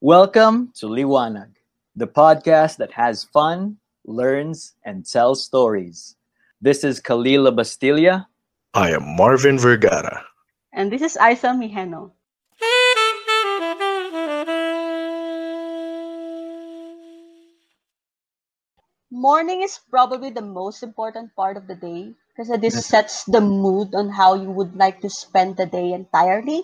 Welcome to Liwanag, the podcast that has fun, learns, and tells stories. This is Kalila Bastilla. I am Marvin Vergara. And this is Isa Mijeno. Morning is probably the most important part of the day because this sets the mood on how you would like to spend the day entirely.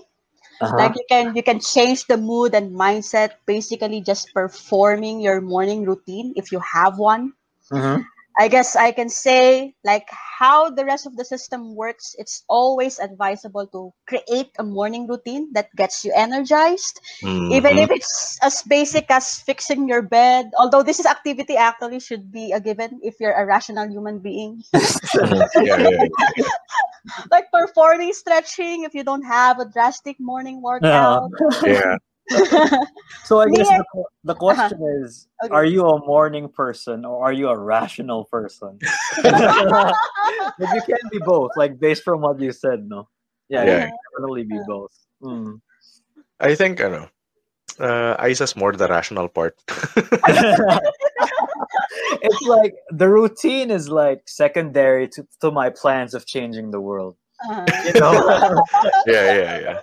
Uh-huh. Like you can you can change the mood and mindset basically just performing your morning routine if you have one. Mhm. I guess I can say like how the rest of the system works. It's always advisable to create a morning routine that gets you energized, even Mhm. if it's as basic as fixing your bed. Although this is activity actually should be a given if you're a rational human being, yeah, yeah, like performing stretching if you don't have a drastic morning workout. yeah. So I guess I- the, que- the question is, Okay. are you a morning person or are you a rational person? but you can be both, like based from what you said, no? Yeah, Yeah. you can definitely be both. Mm. I think ano, uh, Isa's more the rational part. It's like the routine is like secondary to, to my plans of changing the world. Uh, You know? yeah, yeah, yeah.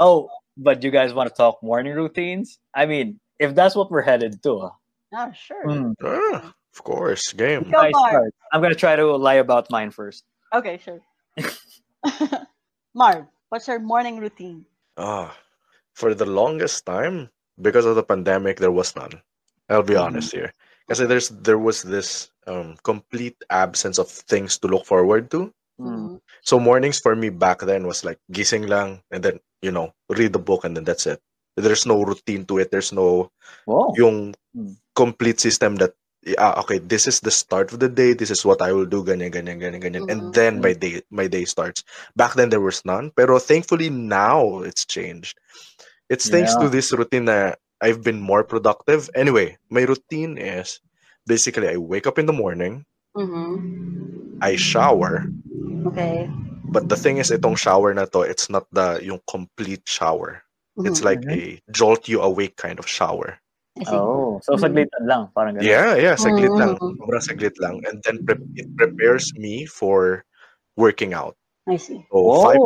oh, but you guys want to talk morning routines? I mean, if that's what we're headed to, uh, oh, sure. mm, Ah, of course, game. Go, I start. I'm gonna try to lie about mine first. Okay, sure. Marv, what's your morning routine? Ah, for the longest time, because of the pandemic, there was none. I'll be Mhm. honest here, because there's there was this um, complete absence of things to look forward to. Mm. So mornings for me back then was like gising lang, and then you know read the book, and then that's it. There's no routine to it. There's no Whoa. yung Hmm. complete system that ah, okay, this is the start of the day. This is what I will do. Ganyan, ganyan, ganyan, ganyan. And Mhm. then my day, my day starts. Back then there was none, pero thankfully now it's changed. It's thanks to this routine that I've been more productive. Anyway, my routine is basically I wake up in the morning, Mm-hmm. I shower, Okay. but the thing is itong shower na to, it's not the yung complete shower. It's Mhm. like a jolt you awake kind of shower. Oh, so Mhm. saglitan lang, parang ganun. Yeah, yeah, saglit lang. Mm. Sobrang saglit lang. And then pre- it prepares me for working out. I see. So five,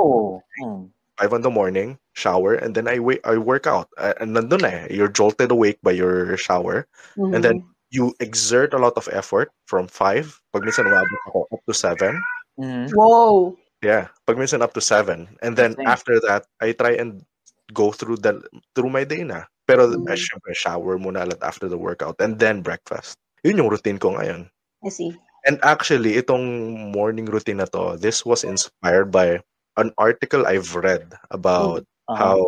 Whoa. Mm. five in the morning, shower, and then I wait, I work out. Uh, and nandun eh. You're jolted awake by your shower. And then you exert a lot of effort from five. Pag minsan umabot ako up to seven. Mhm. Mhm. Whoa. Yeah, pag minsan up to seven. And then Same. after that, I try and go through the through my day na. Pero Mm. uh, syempre, shower muna ulit after the workout and then breakfast. Yun yung routine ko ngayon. I see. And actually, itong morning routine na to, this was inspired by an article I've read about Uh-huh. how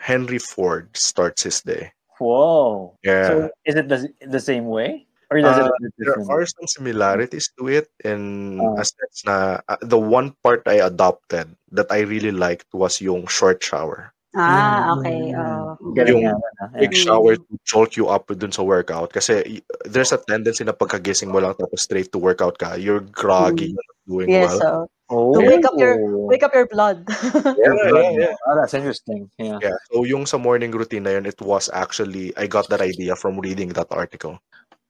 Henry Ford starts his day. Whoa. Yeah. So is it the, the same way? Or does it Uh, look there different? are some similarities to it in Oh. a sense na uh, the one part I adopted that I really liked was yung short shower. Ah, okay. Mm. Uh, Yung nga, Big shower to jolt you up dun sa workout kasi there's a tendency na pagkagising mo lang tapos straight to workout ka, you're groggy, you're doing yes. well. So Oh. to wake up your wake up your blood. Yeah, yeah, yeah. Oh, that's interesting. Yeah. Yeah. So yung sa morning routine na yun, it was actually I got that idea from reading that article.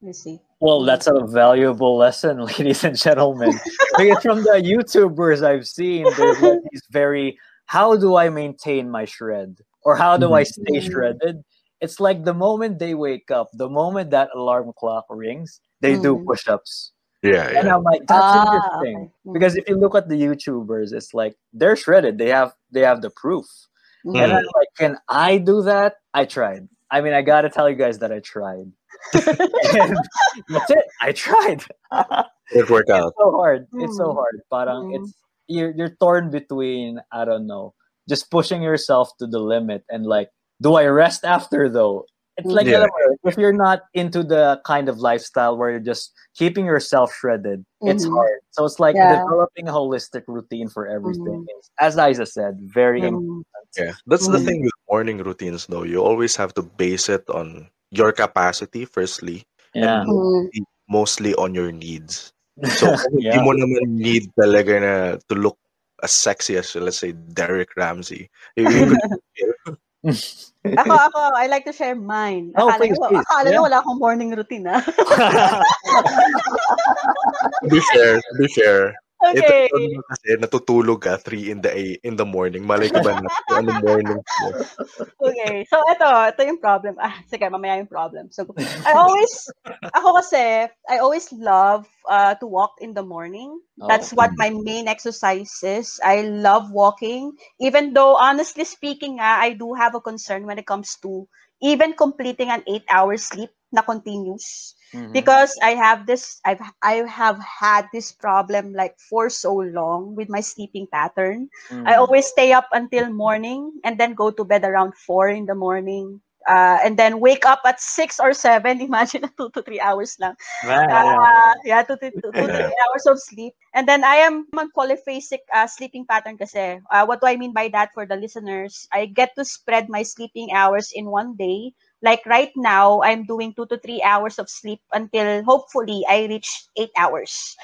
I see. Well, that's a valuable lesson, ladies and gentlemen. because from the YouTubers I've seen, there's like these very how do I maintain my shred? Or how do I stay Mhm. shredded? It's like the moment they wake up, the moment that alarm clock rings, they do Mm. push-ups. Yeah, And yeah. I'm like, that's Ah, interesting. okay. Mm. Because if you look at the YouTubers, it's like they're shredded. They have they have the proof. Mhm. And I'm like, can I do that? I tried. I mean, I gotta tell you guys that I tried. and that's it. I tried. It worked out. it's so hard. It's so Mm. hard. Parang Mm. it's you're you're torn between I don't know, just pushing yourself to the limit and like, do I rest after though? It's like Yeah. if you're not into the kind of lifestyle where you're just keeping yourself shredded, it's Mhm. hard. So it's like Yeah. developing a holistic routine for everything. Mhm. is, as Isa said, very Mm. important. Yeah. That's the Mm. thing with morning routines though. You always have to base it on your capacity firstly Yeah. and mostly, mostly on your needs. So kung hindi yeah. mo naman need talaga na to look as sexy as let's say Derek Ramsay. You, you could, ako, ako, I like to share mine. Oh, Akala, please, nyo, please. akala nyo Yeah. wala akong morning routine, ah. To be fair, be fair, Okay. ito ito kasi natutulog ka 3 in the a- in the morning. Malay ko ba na ano morning mo? Okay. So, ito, ito yung problem. Ah, sige, mamaya yung problem. So, I always, ako kasi, I always love uh, to walk in the morning. That's Oh. what my main exercise is. I love walking. Even though, honestly speaking, ah, I do have a concern when it comes to even completing an eight-hour sleep na continuous. Mhm. because I have this I've I have had this problem like for so long with my sleeping pattern. I Mhm. always stay up until morning and then go to bed around four in the morning. Uh, and then wake up at six or seven. Imagine two to three hours lang. Uh, yeah, two to, two, two to three hours of sleep. And then I am on polyphasic uh, sleeping pattern kasi. Uh, what do I mean by that for the listeners? I get to spread my sleeping hours in one day. Like right now, I'm doing two to three hours of sleep until hopefully I reach eight hours.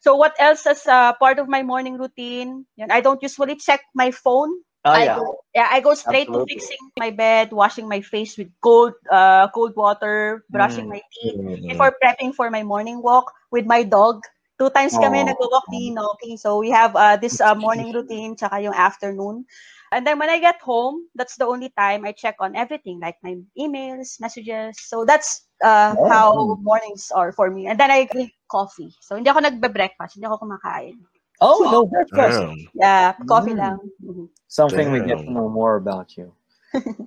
So what else as uh, part of my morning routine? I don't usually check my phone Oh, I yeah. go, yeah, I go straight Absolutely. to fixing my bed, washing my face with cold, uh, cold water, brushing Mm. my teeth Mm. before prepping for my morning walk with my dog. Two times kami Aw. nag-walk ni Noki. So we have uh, this uh, morning routine tsaka yung afternoon. And then when I get home, that's the only time I check on everything, like my emails, messages. So that's uh, Oh. how mornings are for me. And then I drink coffee. So hindi ako nagbe-breakfast, hindi ako kumakain. Oh, no breakfast. Damn. Yeah, coffee Mm. lang. Mhm. Something we get to Damn. know more about you.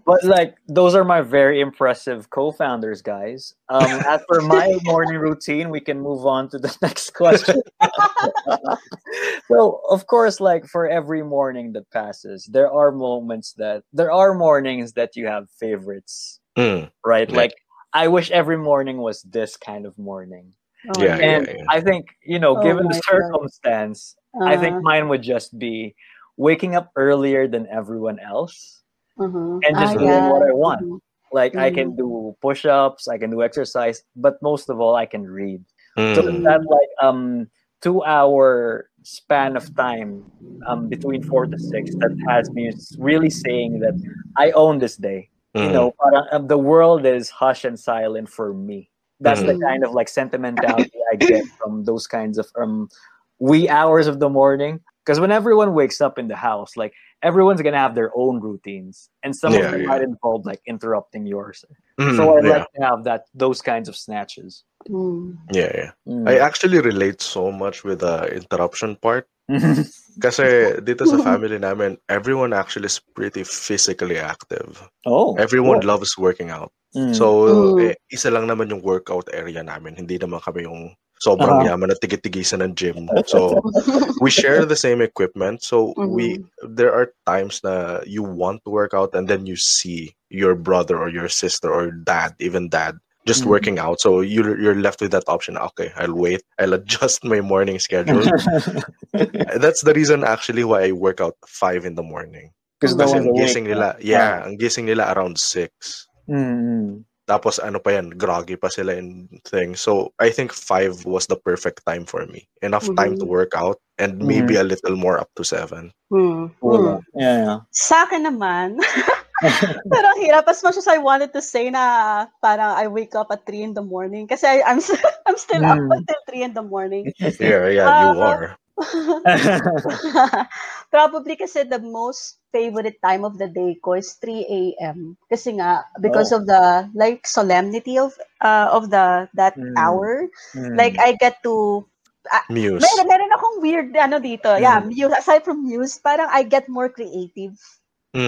But like those are my very impressive co-founders, guys. Um, as for my morning routine, we can move on to the next question. so, of course, like for every morning that passes, there are moments that there are mornings that you have favorites, Mm. right? Yeah. Like I wish every morning was this kind of morning. Oh, Yeah, yeah. And yeah. I think, you know, Oh given my the God. circumstance, I think Uh, mine would just be waking up earlier than everyone else mhm. and just Ah, doing yeah. what I want. Mhm. Like I Mm. can do push-ups, I can do exercise, but most of all, I can read. So Mm. that like um two-hour span of time um between four to six that has me really saying that I own this day. You Mm. know, parang, uh, the world is hush and silent for me. That's the Mhm. kind of like sentimentality I get from those kinds of um wee hours of the morning. Because when everyone wakes up in the house, like everyone's gonna have their own routines, and some Yeah, of them yeah. might involve like interrupting yours. Mm, so I yeah. like to have that those kinds of snatches. Mm. yeah, yeah. Mm. I actually relate so much with the interruption part. Kasi dito sa family namin, everyone actually is pretty physically active. oh, Everyone cool. loves working out. Mm. So, Mm. eh, isa lang naman yung workout area namin. Hindi naman kami yung sobrang Uh-huh. yaman na tigit-tigisan ng gym. So, we share the same equipment. So, we there are times na you want to work out and then you see your brother or your sister or dad, even dad, just Mhm. working out. So, you're, you're left with that option. Okay, I'll wait. I'll adjust my morning schedule. That's the reason actually why I work out 5 in the morning. Because no Kasi one's ang gising nila, yeah, ang gising nila around 6. Mm. Tapos ano pa yan, groggy pa sila in thing. So I think five was the perfect time for me. Enough time to work out and maybe a little more up to seven. Mm. Cool. Mm. Yeah, yeah. Sa akin naman, parang hirap. As much as I wanted to say na parang I wake up at 3 in the morning kasi I, I'm, I'm still up Mm. until 3 in the morning. Yeah, yeah, you Uh, are. Probably kasi the most favorite time of the day ko is 3 a.m. Kasi nga, because Oh. of the like solemnity of uh, of the that Mm. hour, Mm. like I get to Muse. Meron, meron akong weird ano dito. Yeah, Mm. muse, aside from muse, parang I get more creative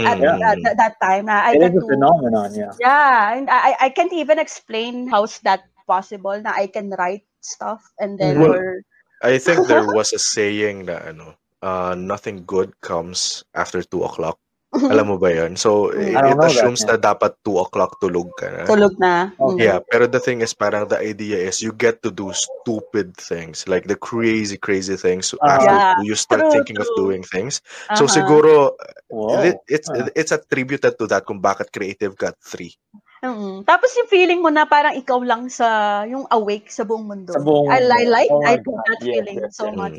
at, Mm. at, at that time. Na I it get is a to, phenomenon, yeah. yeah, and I, I can't even explain how's that possible na I can write stuff and then Well, or I think there was a saying that ano, uh, nothing good comes after 2 o'clock. Alam mo ba yun? So, it, I don't it know that, assumes yeah. na dapat 2 o'clock tulog ka na. tulog na. Mm. Yeah, pero the thing is parang the idea is you get to do stupid things, like the crazy, crazy things Ah. after Yeah, you start true, thinking of doing things. So Uh-huh. siguro Whoa. it, it's Ah. it's attributed to that kung bakit creative got three. Mm. Tapos yung feeling mo na parang ikaw lang sa yung awake sa buong mundo. Sa buong I, I like Oh I feel that Yes, feeling yes, so yes. much.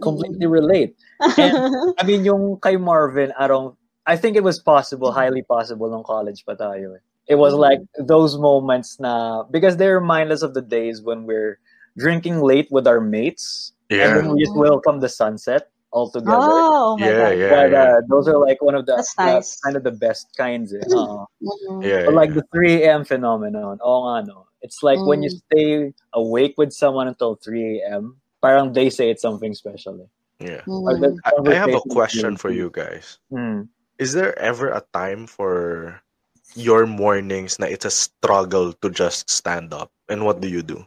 Completely relate. And I mean, yung kay Marvin, I don't I think it was possible, highly possible nung college pa tayo. Eh. It was like those moments na because they remind us of the days when we're drinking late with our mates Yeah. and then we just welcome the sunset all together. Oh, my Yeah, God. yeah. but uh, those are like one of the That's the- nice. kind of the best kinds. Eh. Uh, Mhm. Yeah. but like yeah. the 3 a.m. phenomenon, oh nga no. It's like when you Mm. stay awake with someone until 3 a.m., parang they say it's something special. Eh. yeah. Or Mhm. I, I have a question for you guys. Mm. Is there ever a time for your mornings na it's a struggle to just stand up? And what do you do?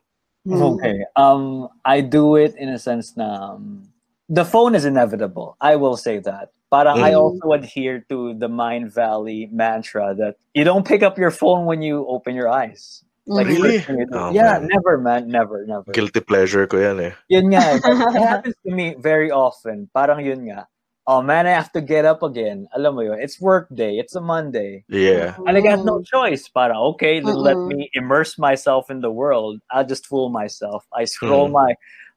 Okay. Um, I do it in a sense na um, the phone is inevitable. I will say that. Parang I Mm. also adhere to the Mindvalley mantra that you don't pick up your phone when you open your eyes. Like. Really? first thing you do. Oh, yeah, man. never, man, never, never. Guilty pleasure ko yan eh. Yun nga, eh. it happens to me very often. Parang yun nga. Oh man, I have to get up again. Alam mo yun, it's work day. It's a Monday. Yeah. And I got no choice. Parang, okay, then let me immerse myself in the world. I'll just fool myself. I scroll Mm. my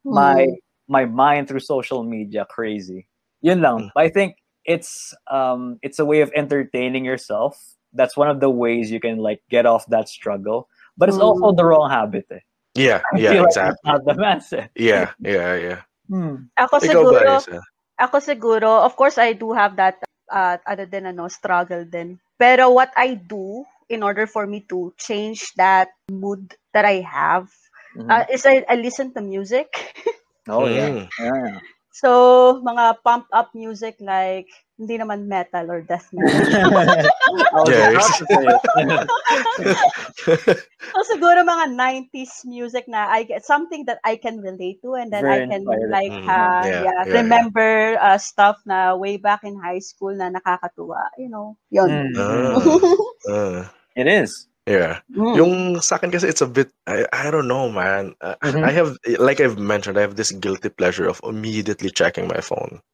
my Mm. My mind through social media crazy. Yun lang. Mm. But I think it's um it's a way of entertaining yourself. That's one of the ways you can like get off that struggle. But it's also the wrong habit. Eh. Yeah, yeah, feel like exactly. not the mass. Eh. Yeah, yeah, yeah. Hmm. Ako Ikaw siguro, ba, Isa? ako siguro, of course, I do have that, uh, other than, ano, struggle then. Pero what I do in order for me to change that mood that I have Mhm. uh, is I, I listen to music. oh yeah. Mm. yeah. So, mga pump up music like, hindi naman metal or death metal. To say it. so, siguro mga 90s music na I get something that I can relate to and then Very I can inspiring. like, Mm, uh, yeah, yeah, yeah, remember uh, stuff na way back in high school na nakakatuwa. You know, yun. Mm, mm. Uh, It is. Yeah. Mm. Yung sa akin kasi it's a bit I, I don't know man. Uh, Mhm. I have like I've mentioned I have this guilty pleasure of immediately checking my phone.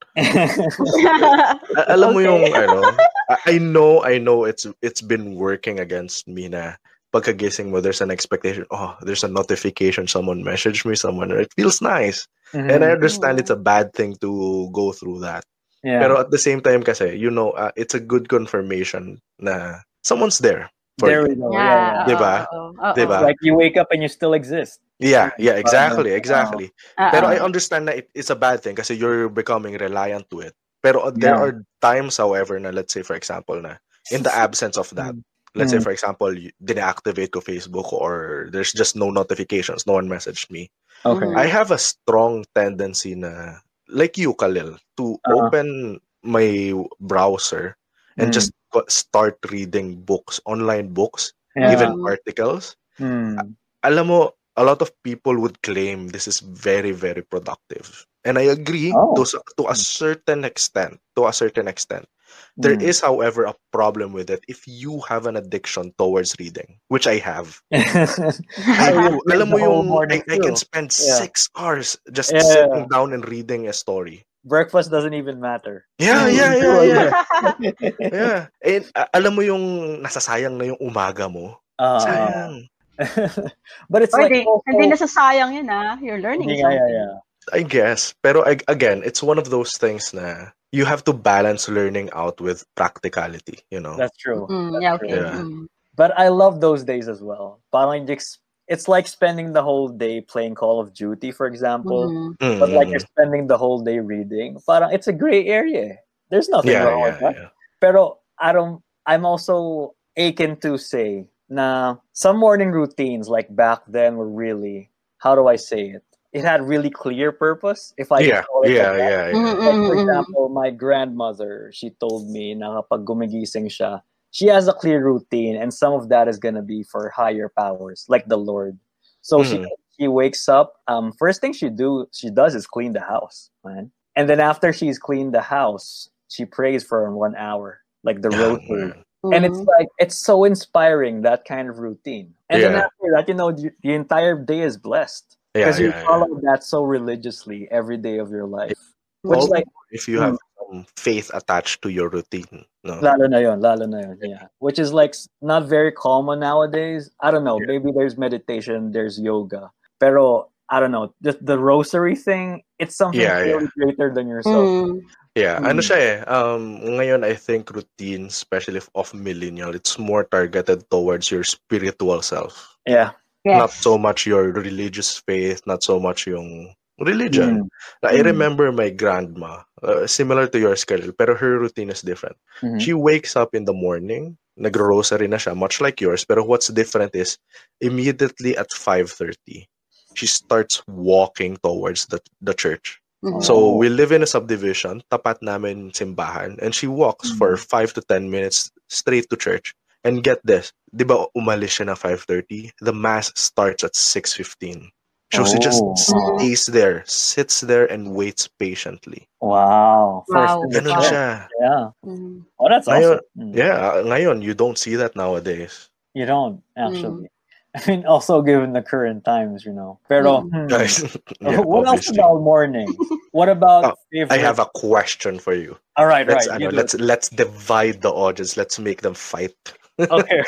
Alam mo yung ano, I, I know I know it's it's been working against me na pagkagising mo there's an expectation oh there's a notification someone messaged me someone it feels nice and I understand it's a bad thing to go through that yeah. pero at the same time kasi you know uh, it's a good confirmation na someone's there for there we go. Yeah, yeah. Diba? oo, oo, Diba? Like you wake up and you still exist. yeah yeah exactly Parang, exactly oo. Pero I understand that it, it's a bad thing kasi you're becoming reliant to it. Pero uh, there Yeah. are times, however, na let's say for example na in the absence of that, let's say Mm. for example, you deactivate ko Facebook or there's just no notifications, no one messaged me. Okay. I have a strong tendency na like you, Khalil, to Uh-huh. open my browser and Mm. just go- start reading books, online books, Yeah. even articles. Mm. alam mo, a lot of people would claim this is very, very productive. And I agree Oh. to, to a certain extent. To a certain extent. There Mm. is, however, a problem with it if you have an addiction towards reading, which I have. I I Alam mo yung, I, I can spend Yeah. six hours just Yeah. sitting down and reading a story. Breakfast doesn't even matter. Yeah, Mm. yeah, yeah, yeah. Yeah. And uh, alam mo yung nasasayang na yung umaga mo? Uh, Sayang. but it's Or like di, also, hindi nasasayang yun ah. You're learning Hindi nga, something. yeah, yeah. I guess. Pero ag- again, it's one of those things na you have to balance learning out with practicality, you know? That's true. Mm, That's yeah, true. okay. Yeah. Mm. But I love those days as well. Parang just- it's like spending the whole day playing Call of Duty, for example. Mhm. Mm, But like you're spending the whole day reading. Parang it's a gray area. There's nothing yeah, wrong with that. yeah. Pero I don't I'm also aching to say na some morning routines like back then were really how do I say it? It had really clear purpose. If I Yeah, call it yeah, like that. yeah, yeah. Mm, Like, for mm, example, my grandmother, she told me na kapag gumigising siya, she has a clear routine and some of that is going to be for higher powers like the Lord. So she Mm. she wakes up, um first thing she do she does is clean the house, man. And then after she's cleaned the house, she prays for one hour, like the Oh, rosary. man. And it's Mhm. like it's so inspiring that kind of routine. And then after that, you know, the, the entire day is blessed Yeah, because you yeah, yeah. follow that so religiously every day of your life. Which Also, like if you have some faith attached to your routine, no? lalo na yun, lalo na yun, yeah. Which is like not very common nowadays. I don't know. Yeah. Maybe there's meditation, there's yoga, pero I don't know. The the rosary thing, it's something Yeah, yeah. greater than yourself. Mm. Yeah, ano Mm. siya eh. Um, ngayon, I think routine, especially of millennial, it's more targeted towards your spiritual self. Yeah. Not so much your religious faith, not so much yung religion. Mm. I Mm. remember my grandma, uh, similar to yours, Khalil, pero her routine is different. Mhm. She wakes up in the morning, nagro-rosary na siya, much like yours, pero what's different is immediately at 5.30, she starts walking towards the, the church. Mhm. So we live in a subdivision, tapat namin simbahan, and she walks for Mm. 5 to 10 minutes straight to church. And get this, di ba umalis siya na 5.30? The mass starts at 6.15. So she just Oh. stays there, sits there, and waits patiently. Wow. First Wow. in Ganun church. siya. Yeah. Mhm. Oh, that's Ngayon- awesome. Mm. Yeah, ngayon, you don't see that nowadays. You don't actually. I mean, also given the current times, you know. Pero Mm. hmm, yeah, what else about morning? What about Oh, favorite? I have a question for you. All right, Let's, right. ano, you do let's let's divide the audience. Let's make them fight. okay.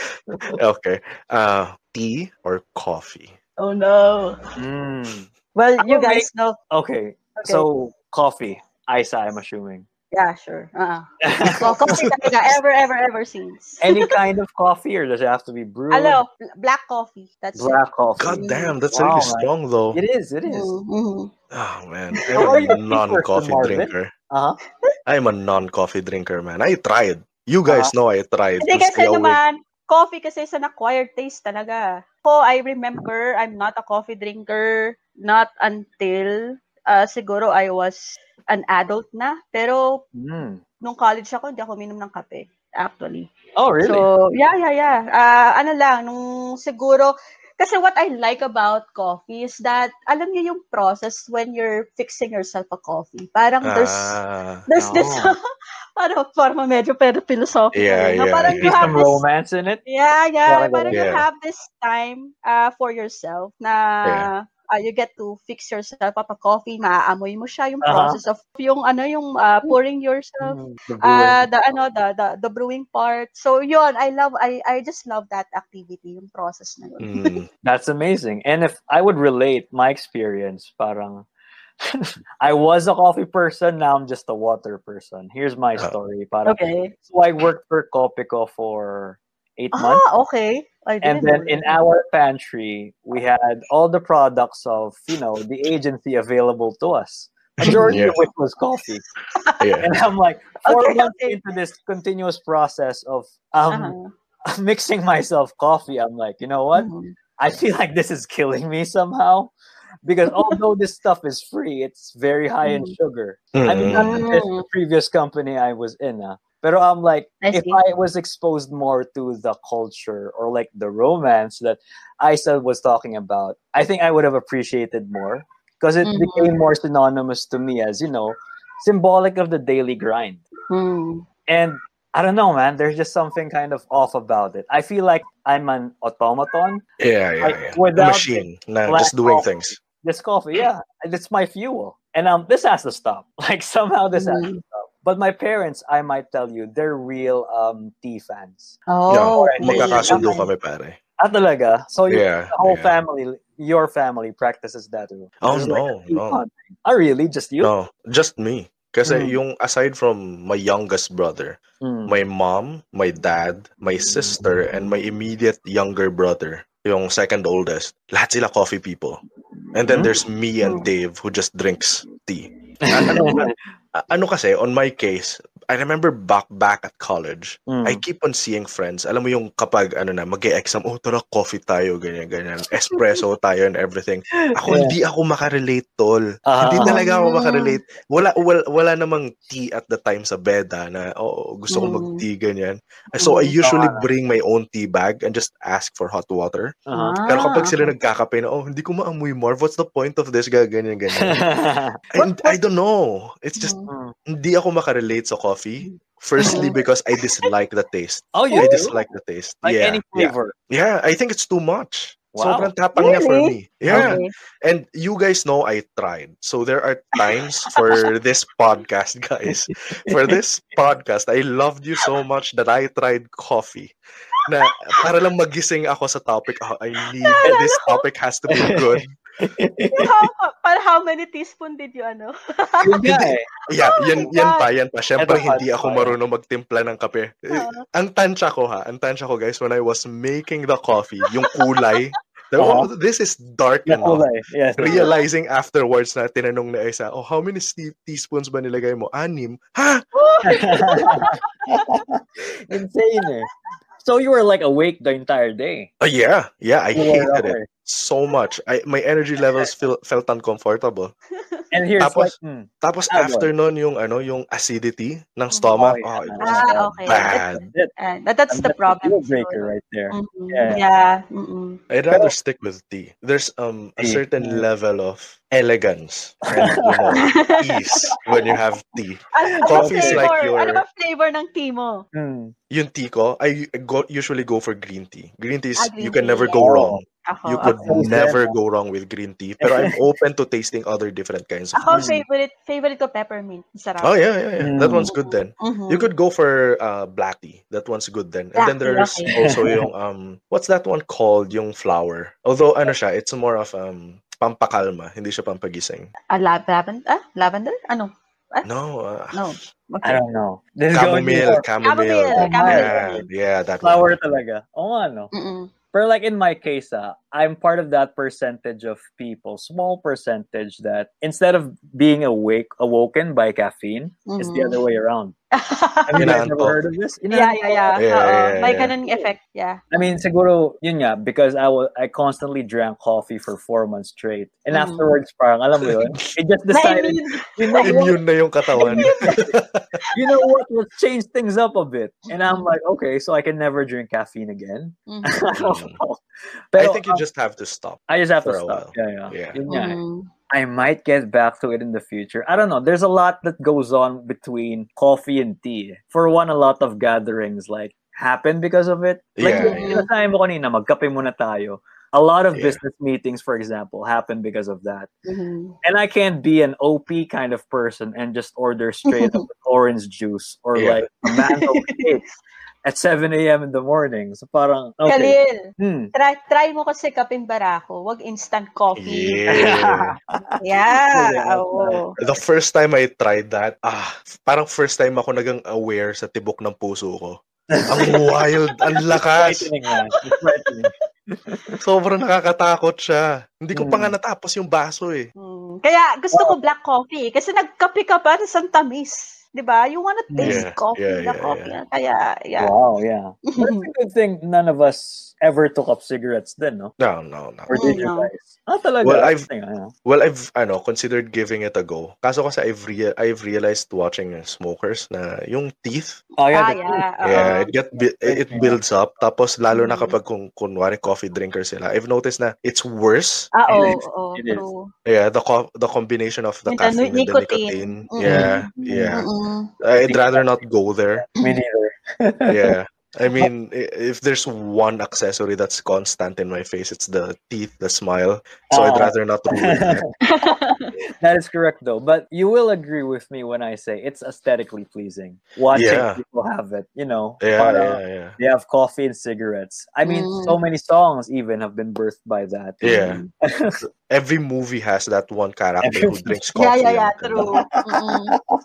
okay. Uh, tea or coffee? Oh no. Mm. Well, I you will guys know. Okay. Okay. So coffee, Isa, I'm assuming. Yeah, sure. Uh-uh. So, coffee talaga, ever, ever, ever since. Any kind of coffee, or does it have to be brewed? Hello, black coffee. That's Black coffee. God damn, that's Wow, really man. strong though. It is. It it. is. Mm-hmm. Oh man, How are you I'm a non-coffee drinker. Uh huh. I'm a non-coffee drinker, man. I tried. You guys know I tried Hindi to kasi stay naman, coffee kasi is an acquired taste talaga. Ko, I remember, I'm not a coffee drinker, not until, uh, siguro I was an adult na. Pero, Mm. nung college ako, hindi ako minom ng kape, actually. Oh, really? So, yeah, yeah, yeah. Ah, ano lang, nung siguro, kasi what I like about coffee is that, alam niyo yung process when you're fixing yourself a coffee. Parang there's, Ah, there's this, Parang, parang medyo pero philosophical. Yeah, na yeah, parang yeah. you have some this, romance in it. yeah, yeah, Parang parang you have this time uh, for yourself na Yeah. uh, you get to fix yourself up a coffee, maaamoy mo siya yung Uh-huh. process of yung ano yung uh, pouring yourself Mm, the brewing. uh the ano the, the the brewing part so yun i love i i just love that activity yung process na yun mm, That's amazing. And if I would relate my experience, parang I was a coffee person, now I'm just a water person. Here's my Uh, story. Parang, okay So I worked for Kopiko for eight months. ah okay I And then in our pantry, we had all the products of, you know, the agency available to us. Majority Yeah. of which was coffee. yeah. And I'm like, four Okay, months okay. into this continuous process of um Uh-huh. mixing myself coffee, I'm like, you know what? Mhm. I feel like this is killing me somehow. Because although this stuff is free, it's very high in Mhm. sugar. I mean, not Mm, the the previous company I was in. Uh, but I'm like, I if. I was exposed more to the culture or like the romance that Isa was talking about, I think I would have appreciated more because it Mhm. became more synonymous to me as, you know, symbolic of the daily grind. Mm. And I don't know, man, there's just something kind of off about it. I feel like I'm an automaton. yeah, yeah, Like, yeah. A machine, na black just doing coffee. things. This coffee, yeah, it's my fuel. And um, this has to stop. Like somehow this has to Mhm. stop. But my parents, I might tell you, they're real um tea fans. oh Alright, okay. Magkakasundo kami, pare. Ah, talaga? So you, Yeah, the whole yeah. family, your family practices that too? Oh, There's like no, a no. bonding. Ah, really? Just you? No, just me. Kasi Mm. yung aside from my youngest brother, Mm. my mom, my dad, my sister, and my immediate younger brother, yung second oldest, lahat sila coffee people. And then Mhm. there's me and Dave who just drinks tea. ano, ano kasi, on my case, I remember back back at college, Mm. I keep on seeing friends. Alam mo yung kapag ano na, mag-exam, oh tara coffee tayo, ganyan, ganyan. Espresso tayo and everything. Ako Yeah. hindi ako makarelate, tol. Ah. hindi talaga ako makarelate. Wala, wala, wala namang tea at the time sa beda na, oh, gusto ko Mm. mag-tea, ganyan. So, I usually Ah. bring my own tea bag and just ask for hot water. Uh-huh. Pero kapag Ah, sila nagkakape na, oh, hindi ko maamoy, Marv. What's the point of this? Ganyan, ganyan. And I don't know. It's just, Mm. hindi ako makarelate sa coffee. Firstly, Mhm. because I dislike the taste. oh, you I do? dislike the taste. Like yeah, any yeah. flavor? Yeah, I think it's too much. Wow. Sobrang tapang niya for me. Yeah. Okay. And you guys know I tried. So there are times for this podcast, guys. For this podcast, I loved you so much that I tried coffee. Na para lang magising ako sa topic, oh, I need this topic has to be good. How, para how many teaspoon did you ano? Yun nga eh. Yeah, Oh yan, yan pa, yan pa. Siyempre, Eto, hindi ako fire. marunong magtimpla ng kape. Eh, Oo. Ang tansya ko ha, ang tansya ko guys, when I was making the coffee, yung kulay, the- Uh-huh. this is dark Yung enough. kulay. Yes. Realizing afterwards na tinanong na isa, oh, how many tea- teaspoons ba nilagay mo? Anim? Ha? Insane eh. So you were like awake the entire day. Oh, yeah. Yeah, I You hated it awake. So much. I, my energy levels feel, felt uncomfortable. And here's Tapos- like, hmm, Tapos Ah, after nun, yung ano, yung acidity ng stomach, Oh, yeah. oh, it was Ah, okay. bad. that, And that, that's the that's problem. deal breaker siguro. right there. Mhm. Yeah. Yeah. mm-mm. I'd rather stick with tea. There's um a Tea. certain Mm. level of elegance and you know, ease when you have tea. Ano ba Coffee is like flavor? your- Ano ba flavor ng tea mo? Hmm. Yung tea ko, I go, usually go for green tea. Green tea is, Ah, green you can tea, never go yeah. wrong. Ako. You could Ako, never go wrong with green tea. Pero I'm open to tasting other different kinds of Ako, tea. favorite, favorite ko peppermint. Sarap. Oh yeah, yeah, yeah. That Mm. one's good then. Mhm. You could go for uh, black tea. That one's good then. And then Black tea, there's okay. also yung um what's that one called? Yung flower. Although ano siya, it's more of um pampakalma, hindi siya pampagising. Ah, la- lavender? Ah, lavender? Ano? No, uh, No. I don't know. This is going chamomile, to chamomile. Chamomile, Yeah, yeah, that flower one. talaga. Oo nga, no? Mm-mm. But like in my case, ah, I'm part of that percentage of people, small percentage that instead of being awake, awoken by caffeine, it's the Mhm. other way around. Have you guys Inaantok. never heard of this? Yeah, yeah, yeah. Yeah, Oo. yeah, May yeah. ganun effect, yeah. I mean, siguro, yun nga, because I was I constantly drank coffee for four months straight. And Mm. afterwards, parang, alam mo yun, it just decided, Na-immune. you know what, Immune na yung katawan. you know what, let's change things up a bit. And I'm like, okay, so I can never drink caffeine again. Mhm. I don't know. I think you just have to stop. I just have to for a stop. while. Yeah, yeah. Yeah. Yun nga eh. Mhm. I might get back to it in the future. I don't know. There's a lot that goes on between coffee and tea. For one, a lot of gatherings like happen because of it. Like Yeah, yung yeah. sinasabi mo kanina, magkape muna tayo. A lot of Yeah. business meetings, for example, happen because of that. Mhm. And I can't be an OP kind of person and just order straight up orange juice or Yeah. like mango cake at 7 a.m. in the morning. So parang, okay. Khalil, Hmm. try, try mo kasi kaping barako. Wag instant coffee. Yeah. Yeah. Yeah. oo. The first time I tried that, ah, parang first time ako nagang aware sa tibok ng puso ko. Ang wild, ang lakas. Frightening. Sobrang nakakatakot siya. Hindi ko pa Mm. nga natapos yung baso eh. Mm. Kaya gusto ko black coffee. Kasi nagkape ka pa sa tamis. Di ba? You wanna taste Yeah, coffee, yeah, black yeah, coffee. yeah. Kaya, yeah. Wow, yeah. But it's a good thing none of us ever took up cigarettes then, no? No, no, no. Or did you No. guys? Ah, talaga. Well, I've- Interesting, ano. Well, I've ano, considered giving it a go. Kaso kasi I've rea- I've realized watching smokers na yung teeth, Oh, yeah. Ah, the- yeah. yeah, it get it builds up. Tapos lalo na Mhm. kapag kung kunwari coffee drinker sila, I've noticed na it's worse. Ah, oo, It oo, It is. true. Yeah, the co- the combination of the the caffeine and the nicotine. nicotine. Mhm. Yeah, yeah. Mm-mm. I'd rather not go there. Me neither. Yeah. I mean, if there's one accessory that's constant in my face, it's the teeth, the smile. So I'd Ah. rather not ruin that. that is correct, though. But you will agree with me when I say it's aesthetically pleasing. Watching Yeah. people have it, you know. Yeah, para yeah, yeah. They have coffee and cigarettes. I mean, Mm. so many songs even have been birthed by that. Yeah. Every movie has that one character who Every- drinks Yeah, coffee. yeah, yeah, and- true.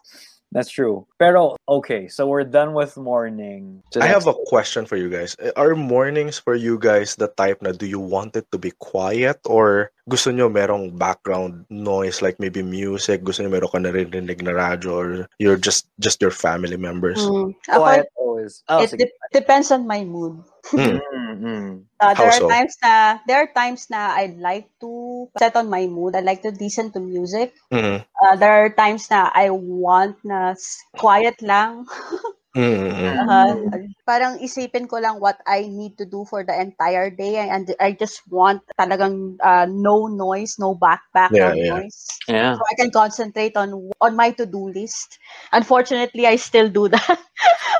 That's true. Pero, okay, so we're done with morning. So I have a question for you guys. Are mornings for you guys the type na do you want it to be quiet or gusto nyo merong background noise like maybe music, gusto nyo meron ka narinig na radyo or you're just just your family members? Mm. Quiet always. Oh, it de- depends on my mood. Hmm. Mm, mm. Uh, there How are so? times na there are times na I'd like to set on my mood. I like to listen to music. Mhm. Uh, there are times na I want na quiet lang. Mhm, mhm. Uh, parang isipin ko lang what I need to do for the entire day and I just want talagang uh, no noise, no back background Yeah, yeah. noise. Yeah. So I can concentrate on on my to-do list. Unfortunately, I still do that.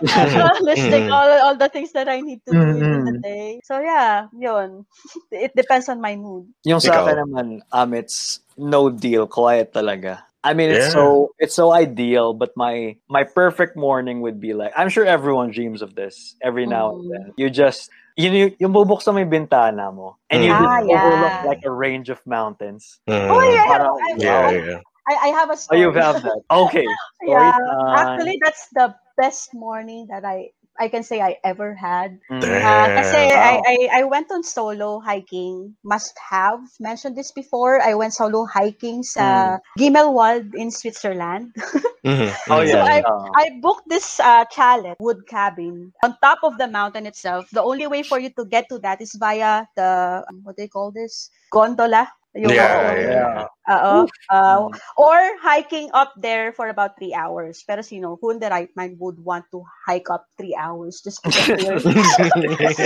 Listing Mhm. all all the things that I need to do in the day. So yeah, yun. It depends on my mood. Yung sa akin naman, um, it's no deal, quiet talaga. I mean, it's Yeah. so it's so ideal, but my my perfect morning would be like I'm sure everyone dreams of this every now and Mhm. then. You just you yung, yung bubuksan mo yung bintana mo. And you Mm. Ah, just overlook like a range of mountains. Mm. Oh, yeah, Parang, I, Yeah, yeah. I, I have a Oh, you have that. Okay. Yeah, actually, that's the best morning that I I can say I ever had. Mm. Uh, kasi Wow. I, I, I went on solo hiking. Must have mentioned this before. I went solo hiking sa Gimmelwald in Switzerland. Mhm, Oh, yeah. I- uh, I booked this uh, chalet, wood cabin, on top of the mountain itself. The only way for you to get to that is via the, um, what do you call this? Gondola. Yung- Yeah, yeah. yeah. Oo. Uh, Mm. or hiking up there for about three hours. Pero sino, who in the right mind would want to hike up three hours just to get there?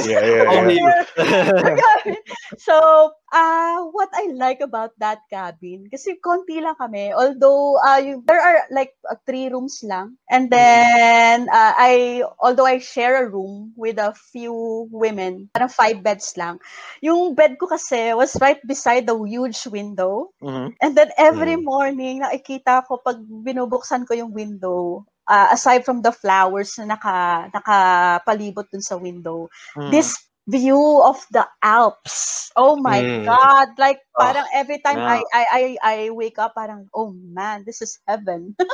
yeah, yeah, Only yeah. so, uh, what I like about that cabin, kasi konti lang kami, although uh, yung, there are like uh, three rooms lang. And then, uh, I, although I share a room with a few women, parang five beds lang, yung bed ko kasi was right beside the huge window. Mhm. And then every Mm. morning, nakikita ko pag binubuksan ko yung window, uh, aside from the flowers na naka, nakapalibot dun sa window, Mm. this view of the Alps. Oh my Mm. God. Like, Oh, parang every time yeah. I, I, I, I wake up, parang, oh man, this is heaven.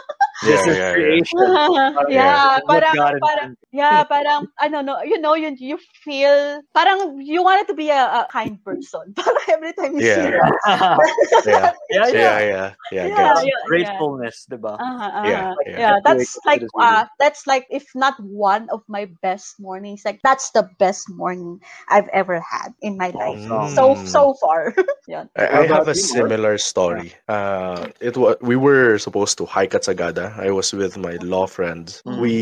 This Yeah, is yeah, yeah. creation. Parang yeah, what parang, God parang, intended. yeah, parang, ano, you know, you, you feel, parang you wanted to be a, a kind person. Parang every time you see Yeah. that. Yeah, yeah, yeah, yeah. yeah, yeah. Yeah, gets it. yeah. Gratefulness, diba? Uh-huh, uh-huh. Yeah, yeah, yeah. That's Good like is really- uh that's like if not one of my best mornings. Like that's the best morning I've ever had in my life. Awesome. So Mm. so far. yeah. I, I have a similar story. Uh, it was we were supposed to hike at Sagada. I was with my law friends. Mm. We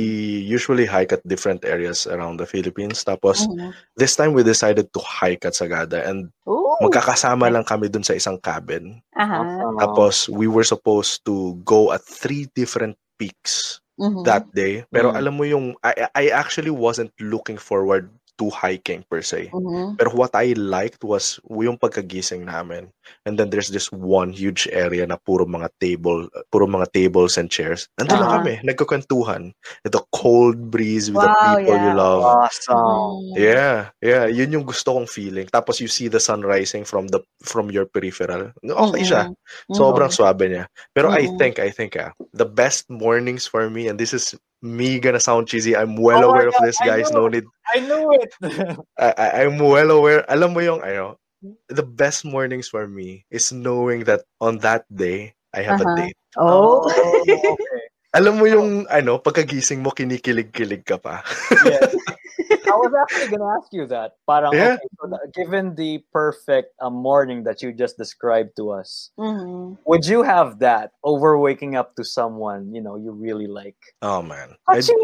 usually hike at different areas around the Philippines. Tapos Mhm. this time we decided to hike at Sagada and Ooh. magkakasama lang kami dun sa isang cabin. Uh-huh. Tapos we were supposed to go at three different peaks Mhm. that day. Pero Mm. alam mo yung I, I actually wasn't looking forward to hiking per se. Mhm. Pero what I liked was yung pagkagising namin. And then there's this one huge area na puro mga table, puro mga tables and chairs. Nandun lang Ah. kami, nagkukwentuhan. The cold breeze with Wow, the people you yeah. love. Awesome. Mhm. Yeah, yeah, yun yung gusto kong feeling. Tapos you see the sun rising from the from your peripheral. Okay siya. Mhm. Sobrang swabe niya. Pero I Mhm. think, I think, ah, the best mornings for me, and this is me gonna sound cheesy, I'm well Oh aware of this, guys. know. No need. I knew it. I, I, I'm well aware. Alam mo yung, ano, the best mornings for me is knowing that on that day, I have Uh-huh. a date. Oh. okay. Alam mo yung, ano, pagkagising mo, kinikilig-kilig ka pa. Yes. I was actually gonna ask you that. Parang, Yeah. okay, so the- given the perfect uh, morning that you just described to us, Mhm. would you have that over waking up to someone you know you really like? Oh, man. I'd- Aching!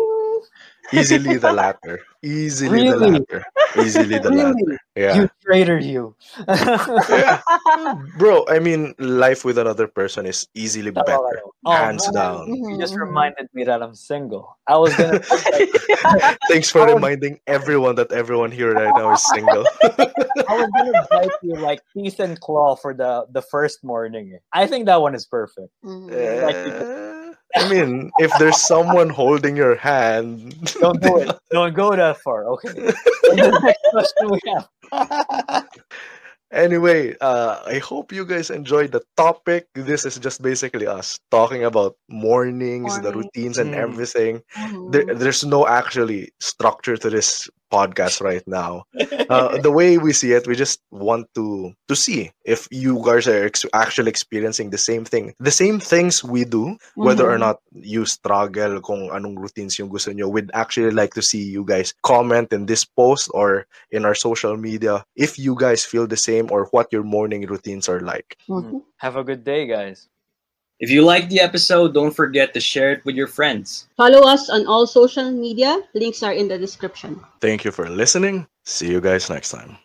Easily the latter. Easily the Really? latter. Easily the latter. Yeah. You traitor, you. yeah. Bro, I mean, life with another person is easily Tama better. daw. Oh, Hands man. down. You just reminded me that I'm single. I was gonna Thanks for reminding everyone that everyone here right now is single. I was gonna bite you like teeth and claw for the the first morning. I think that one is perfect. Mhm. Eh, I mean, if there's someone holding your hand, Don't do it. Don't go that far. Okay. The next question we have. anyway, uh, I hope you guys enjoyed the topic. This is just basically us talking about mornings, the routines, and Mm. everything. Mhm. There, there's no actually structure to this podcast right now. Uh, the way we see it, we just want to to see if you guys are ex- actually experiencing the same thing, the same things we do, whether or Mhm. not you struggle kung anong routines yung gusto nyo. We'd actually like to see you guys comment in this post or in our social media if you guys feel the same or what your morning routines are like. Mhm. Have a good day, guys. If you liked the episode, don't forget to share it with your friends. Follow us on all social media. Links are in the description. Thank you for listening. See you guys next time.